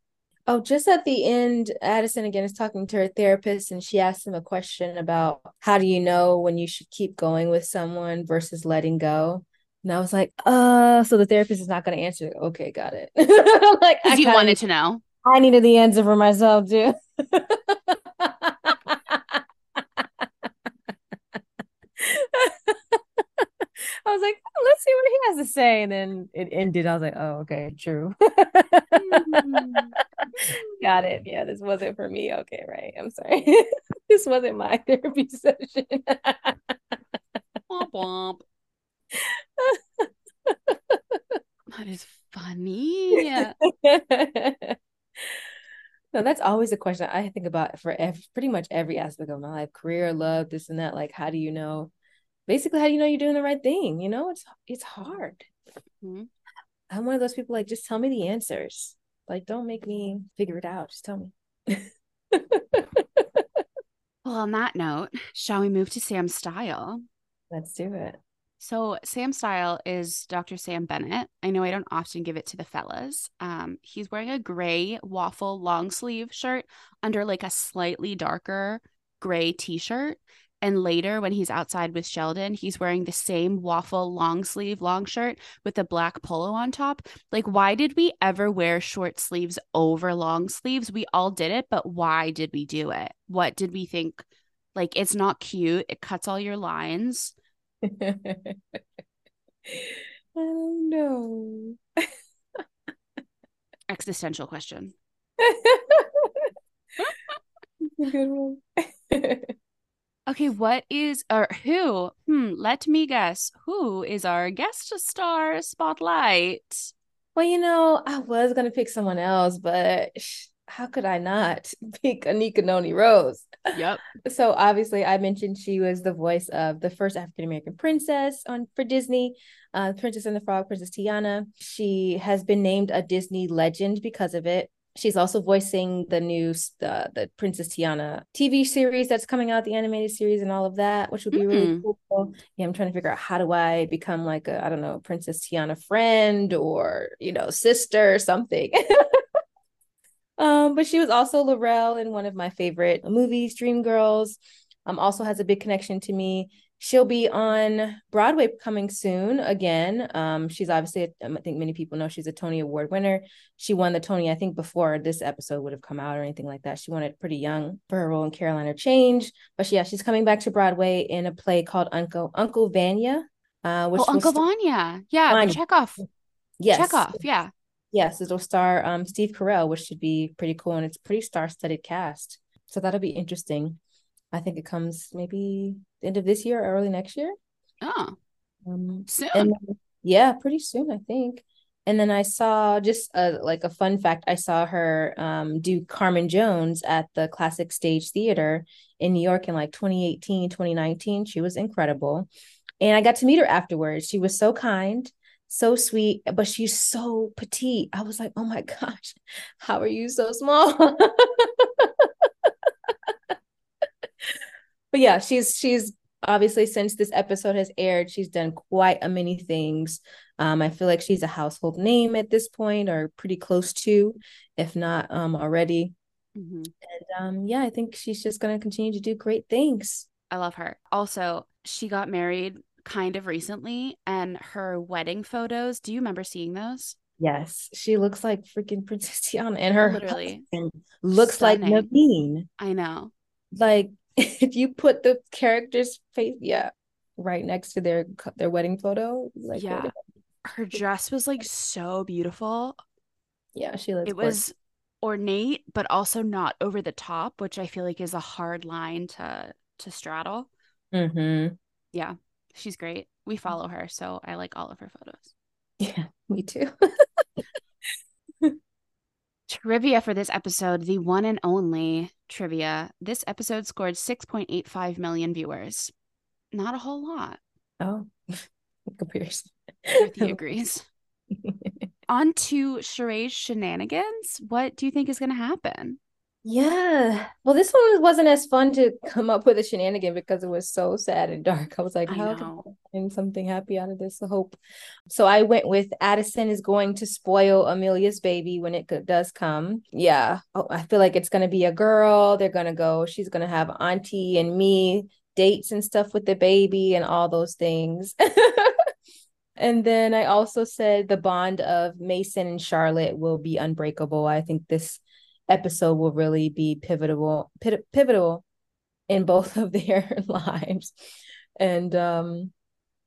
Oh, just at the end, Addison again is talking to her therapist, and she asked him a question about how do you know when you should keep going with someone versus letting go. And I was like, uh, so the therapist is not going to answer. Okay, got it. like, I Because you wanted to know. I needed the answer for myself too. was like, "Oh, let's see what he has to say. And then it ended. I was like, oh, okay, true. Mm-hmm. Got it. Yeah, this wasn't for me. Okay, right. I'm sorry. this wasn't my therapy session. Womp womp. That is funny. No, that's always a question I think about for ev pretty much every aspect of my life, career, love, this and that. Like, how do you know? Basically, how do you know you're doing the right thing? You know, it's it's hard. Mhm. I'm one of those people like, just tell me the answers. Like, don't make me figure it out. Just tell me. Well, on that note, shall we move to Sam Style? Let's do it. So, Sam Style is Dr. Sam Bennett. I know I don't often give it to the fellas. Um, he's wearing a gray waffle long sleeve shirt under like a slightly darker gray t shirt. And later, when he's outside with Sheldon, he's wearing the same waffle long sleeve long shirt with a black polo on top. Like, why did we ever wear short sleeves over long sleeves? We all did it, but why did we do it? What did we think? Like, it's not cute. It cuts all your lines. I don't know. Existential question. That's a good one. Okay, what is or who? Hmm, let me guess. Who is our guest star spotlight? Well, you know, I was gonna pick someone else, but how could I not pick Anika Noni Rose? Yep. So obviously, I mentioned she was the voice of the first African American princess on for Disney, uh, Princess and the Frog, Princess Tiana. She has been named a Disney legend because of it. She's also voicing the new the the Princess Tiana TV series that's coming out, the animated series, and all of that, which would be really Mm. cool. Yeah, I'm trying to figure out how do I become like a I don't know Princess Tiana friend or you know sister or something. Um, but she was also Laurel in one of my favorite movies, Dreamgirls. Um, also has a big connection to me. She'll be on Broadway coming soon again. Um, she's obviously, um, I think many people know she's a Tony Award winner. She won the Tony, I think, before this episode would have come out or anything like that. She won it pretty young for her role in Caroline, or Change. But she, yeah, she's coming back to Broadway in a play called Uncle Uncle Vanya. Uh, which Oh, Uncle star- Vanya. Yeah, Vanya. Chekhov. yes, Chekhov. Yeah. Yes, it'll star um Steve Carell, which should be pretty cool, and it's a pretty star-studded cast. So that'll be interesting. I think it comes maybe the end of this year or early next year. Oh, Um, soon. then- yeah, pretty soon, I think. And then I saw just a, like a fun fact. I saw her um, do Carmen Jones at the Classic Stage Theater in New York in like 2018, 2019. She was incredible. And I got to meet her afterwards. She was so kind, so sweet, but she's so petite. I was like, oh my gosh, how are you so small? but yeah, she's she's obviously since this episode has aired, she's done quite a many things. Um, I feel like she's a household name at this point, or pretty close to, if not um already. Mhm. And um, yeah, I think she's just gonna continue to do great things. I love her. Also, she got married kind of recently, and her wedding photos. Do you remember seeing those? Yes, she looks like freaking Princess Tiana, and her Literally. looks Stunning. like Naveen. I know. Like if you put the character's face, yeah, right next to their their wedding photo, like Yeah. a- Her dress was like so beautiful. yeah, she looks. It was ornate, but also not over the top, which I feel like is a hard line to to straddle. Mm-hmm. Yeah, she's great. We follow her, so I like all of her photos. Yeah, me too. Trivia for this episode, the one and only trivia. This episode scored 6.85 million viewers. Not a whole lot. oh, comparison. Ruthie agrees. On to Sharae's shenanigans. What do you think is going to happen? Yeah. Well, this one wasn't as fun to come up with a shenanigan because it was so sad and dark. I was like, I how can. I find something happy out of this? I hope. So I went with Addison is going to spoil Amelia's baby when it does come. Yeah. Oh, I feel like it's going to be a girl. They're going to go, she's going to have Auntie and me dates and stuff with the baby and all those things. And then I also said the bond of Mason and Charlotte will be unbreakable. I think this episode will really be pivotal pivotal in both of their lives. And um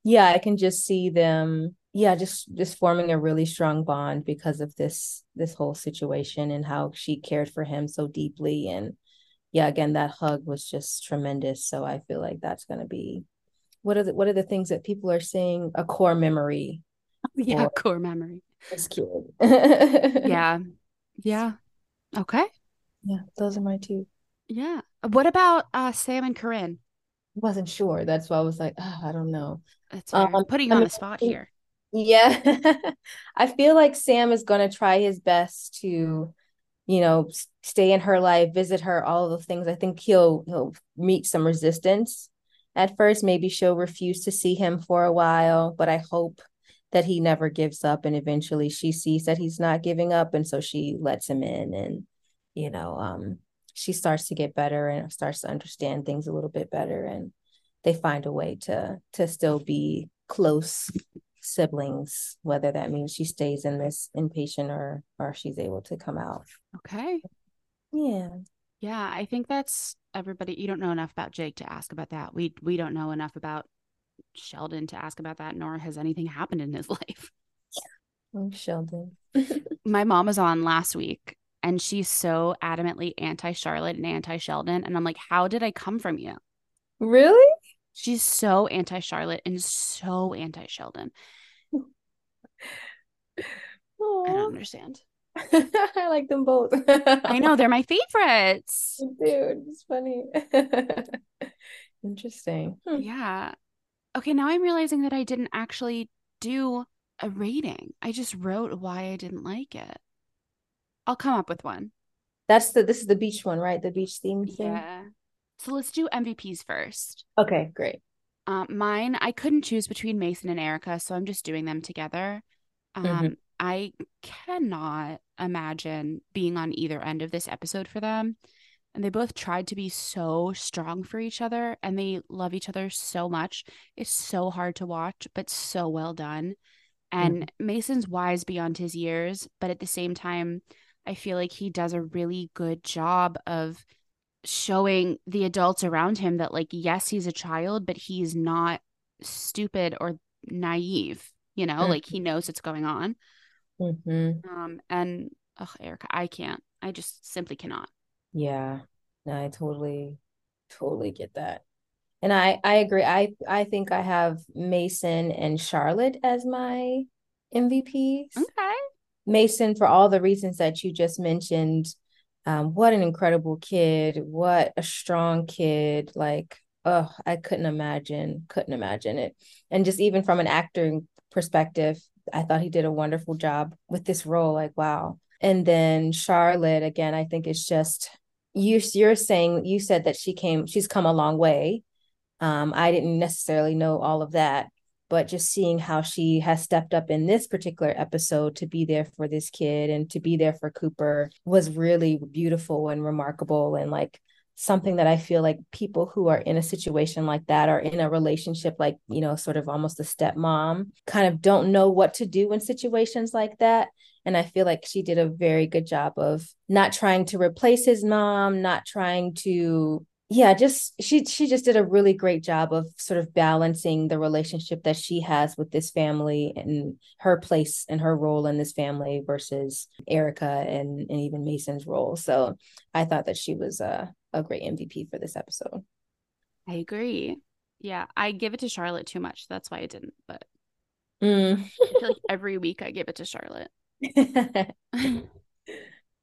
yeah, I can just see them yeah, just just forming a really strong bond because of this this whole situation and how she cared for him so deeply and yeah, again that hug was just tremendous. So I feel like that's going to be what are the what are the things that people are saying a core memory Yeah, Or- core memory. this kid. yeah. Yeah. Okay. Yeah, those are my two. Yeah. What about uh Sam and Corinne? Wasn't sure. That's why I was like, oh, I don't know. That's. Um, putting you I on mean, the spot here. Yeah. I feel like Sam is going to try his best to, you know, stay in her life, visit her, all of those things. I think he'll he'll meet some resistance at first. Maybe she'll refuse to see him for a while, but I hope that he never gives up and eventually she sees that he's not giving up and so she lets him in and you know, um she starts to get better and starts to understand things a little bit better and they find a way to to still be close siblings, whether that means she stays in this inpatient or or she's able to come out. Okay. Yeah. Yeah, I think that's everybody. You don't know enough about Jake to ask about that. We we don't know enough about Sheldon to ask about that, nor has anything happened in his life. Oh, Sheldon. My mom was on last week and she's so adamantly anti Charlotte and anti Sheldon. And I'm like, how did I come from you? Really? She's so anti Charlotte and so anti Sheldon. I don't understand. I like them both. I know they're my favorites. Dude, it's funny. Interesting. Hmm. Yeah. Okay, now I'm realizing that I didn't actually do a rating. I just wrote why I didn't like it. I'll come up with one. That's the this is the beach one, right? The beach theme thing. Yeah. So let's do MVPs first. Okay, great. Um, mine, I couldn't choose between Mason and Erica, so I'm just doing them together. Um, Mhm. I cannot imagine being on either end of this episode for them. And they both tried to be so strong for each other and they love each other so much. It's so hard to watch, but so well done. And Mason's wise beyond his years, but at the same time, I feel like he does a really good job of showing the adults around him that, like, yes, he's a child, but he's not stupid or naive. You know, Mhm. like he knows what's going on. hmm Um, and ugh, Erica, I can't. I just simply cannot. Yeah. No, I totally, totally get that. And I I agree. I I think I have Mason and Charlotte as my MVPs. Okay. Mason for all the reasons that you just mentioned. Um, what an incredible kid. What a strong kid. Like, oh, I couldn't imagine, couldn't imagine it. And just even from an acting perspective, I thought he did a wonderful job with this role. Like, wow. And then Charlotte, again, I think it's just you you're saying you said that she came, she's come a long way. Um, I didn't necessarily know all of that, but just seeing how she has stepped up in this particular episode to be there for this kid and to be there for Cooper was really beautiful and remarkable and like something that I feel like people who are in a situation like that or in a relationship like, you know, sort of almost a stepmom kind of don't know what to do in situations like that. And I feel like she did a very good job of not trying to replace his mom, not trying to yeah just she she just did a really great job of sort of balancing the relationship that she has with this family and her place and her role in this family versus erica and and even mason's role. So i thought that she was a, a great mvp for this episode. I agree. Yeah i give it to charlotte too much. That's why i didn't but mm. i feel like every week i give it to charlotte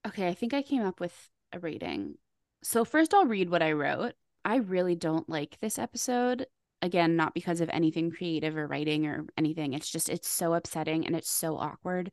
okay i think i came up with a rating so, first, I'll read what I wrote. I really don't like this episode. Again, not because of anything creative or writing or anything. It's just, it's so upsetting and it's so awkward.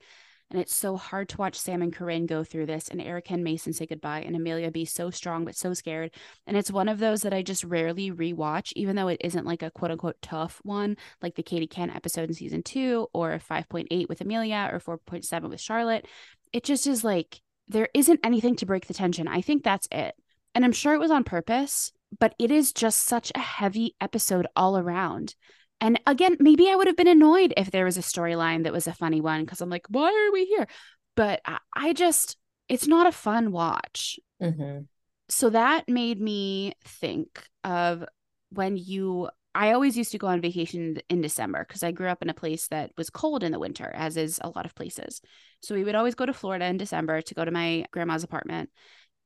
And it's so hard to watch Sam and Corinne go through this and Erica and Mason say goodbye and Amelia be so strong but so scared. And it's one of those that I just rarely rewatch, even though it isn't like a quote unquote tough one, like the Katie Kent episode in season two or 5.8 with Amelia or 4.7 with Charlotte. It just is like, there isn't anything to break the tension. I think that's it. And I'm sure it was on purpose, but it is just such a heavy episode all around. And again, maybe I would have been annoyed if there was a storyline that was a funny one because I'm like, why are we here? But I, I just, it's not a fun watch. Mm-hmm. So that made me think of when you, I always used to go on vacation in December because I grew up in a place that was cold in the winter, as is a lot of places. So we would always go to Florida in December to go to my grandma's apartment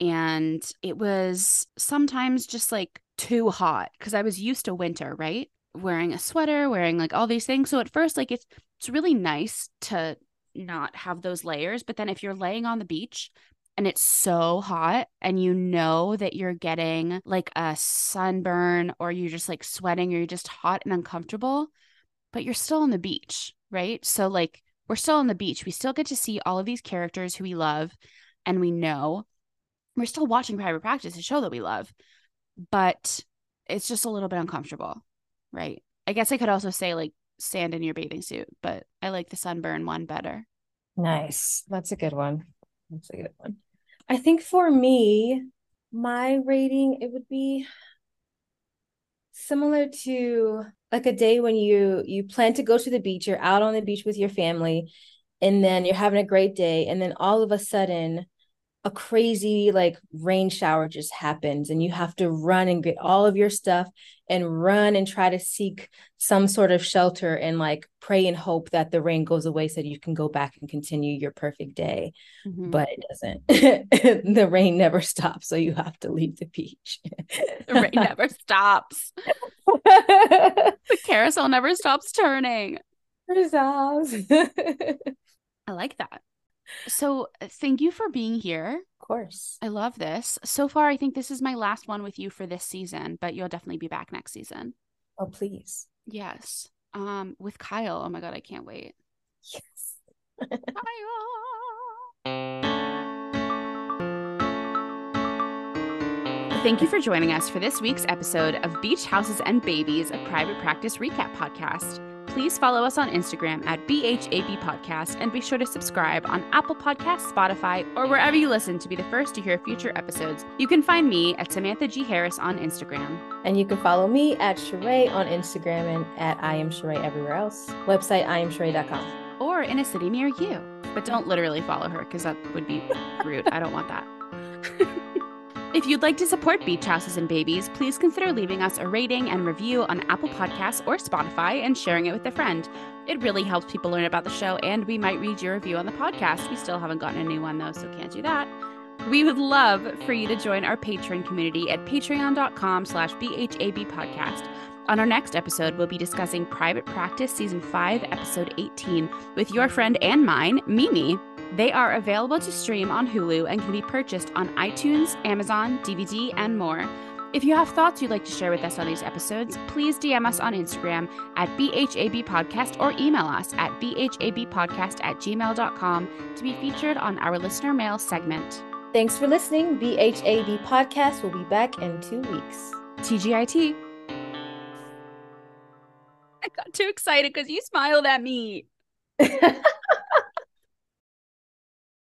and it was sometimes just like too hot because I was used to winter, right? Wearing a sweater, wearing like all these things. So at first, like it's it's really nice to not have those layers. But then if you're laying on the beach and it's so hot and you know that you're getting like a sunburn or you're just like sweating or you're just hot and uncomfortable, but you're still on the beach, right? So like we're still on the beach. We still get to see all of these characters who we love and we know we're still watching private practice, a show that we love, but it's just a little bit uncomfortable, right? I guess I could also say like sand in your bathing suit, but I like the sunburn one better. Nice. That's a good one. That's a good one. I think for me, my rating it would be similar to like a day when you you plan to go to the beach, you're out on the beach with your family, and then you're having a great day, and then all of a sudden a crazy like rain shower just happens and you have to run and get all of your stuff and run and try to seek some sort of shelter and like pray and hope that the rain goes away so you can go back and continue your perfect day. Mm-hmm. but it doesn't. The rain never stops so you have to leave the beach. The rain never stops. The carousel never stops turning. I like that so, uh, thank you for being here. Of course. I love this. So far, I think this is my last one with you for this season, but you'll definitely be back next season. Oh, please. Yes. Um, with Kyle. Oh my god, I can't wait. Yes. Kyle. Thank you for joining us for this week's episode of Beach Houses and Babies, a private practice recap podcast please follow us on Instagram at BHAB Podcast and be sure to subscribe on Apple Podcasts, Spotify, or wherever you listen to be the first to hear future episodes. You can find me at Samantha G. Harris on Instagram. And you can follow me at Sharae on Instagram and at I am Sharae everywhere else. Website IamSharae.com. Or in a city near you. But don't literally follow her because that would be rude. I don't want that. If you'd like to support Beach Houses and Babies, please consider leaving us a rating and review on Apple Podcasts or Spotify and sharing it with a friend. It really helps people learn about the show, and we might read your review on the podcast. We still haven't gotten a new one, though, so can't do that. We would love for you to join our Patreon community at patreon.com slash BHAB podcast. On our next episode, we'll be discussing Private Practice Season 5, Episode 18, with your friend and mine, Mimi. They are available to stream on Hulu and can be purchased on iTunes, Amazon, DVD, and more. If you have thoughts you'd like to share with us on these episodes, please DM us on Instagram at BHAB Podcast or email us at BHABpodcast at gmail.com to be featured on our listener mail segment. Thanks for listening. BHAB Podcast will be back in two weeks. TGIT. I got too excited because you smiled at me.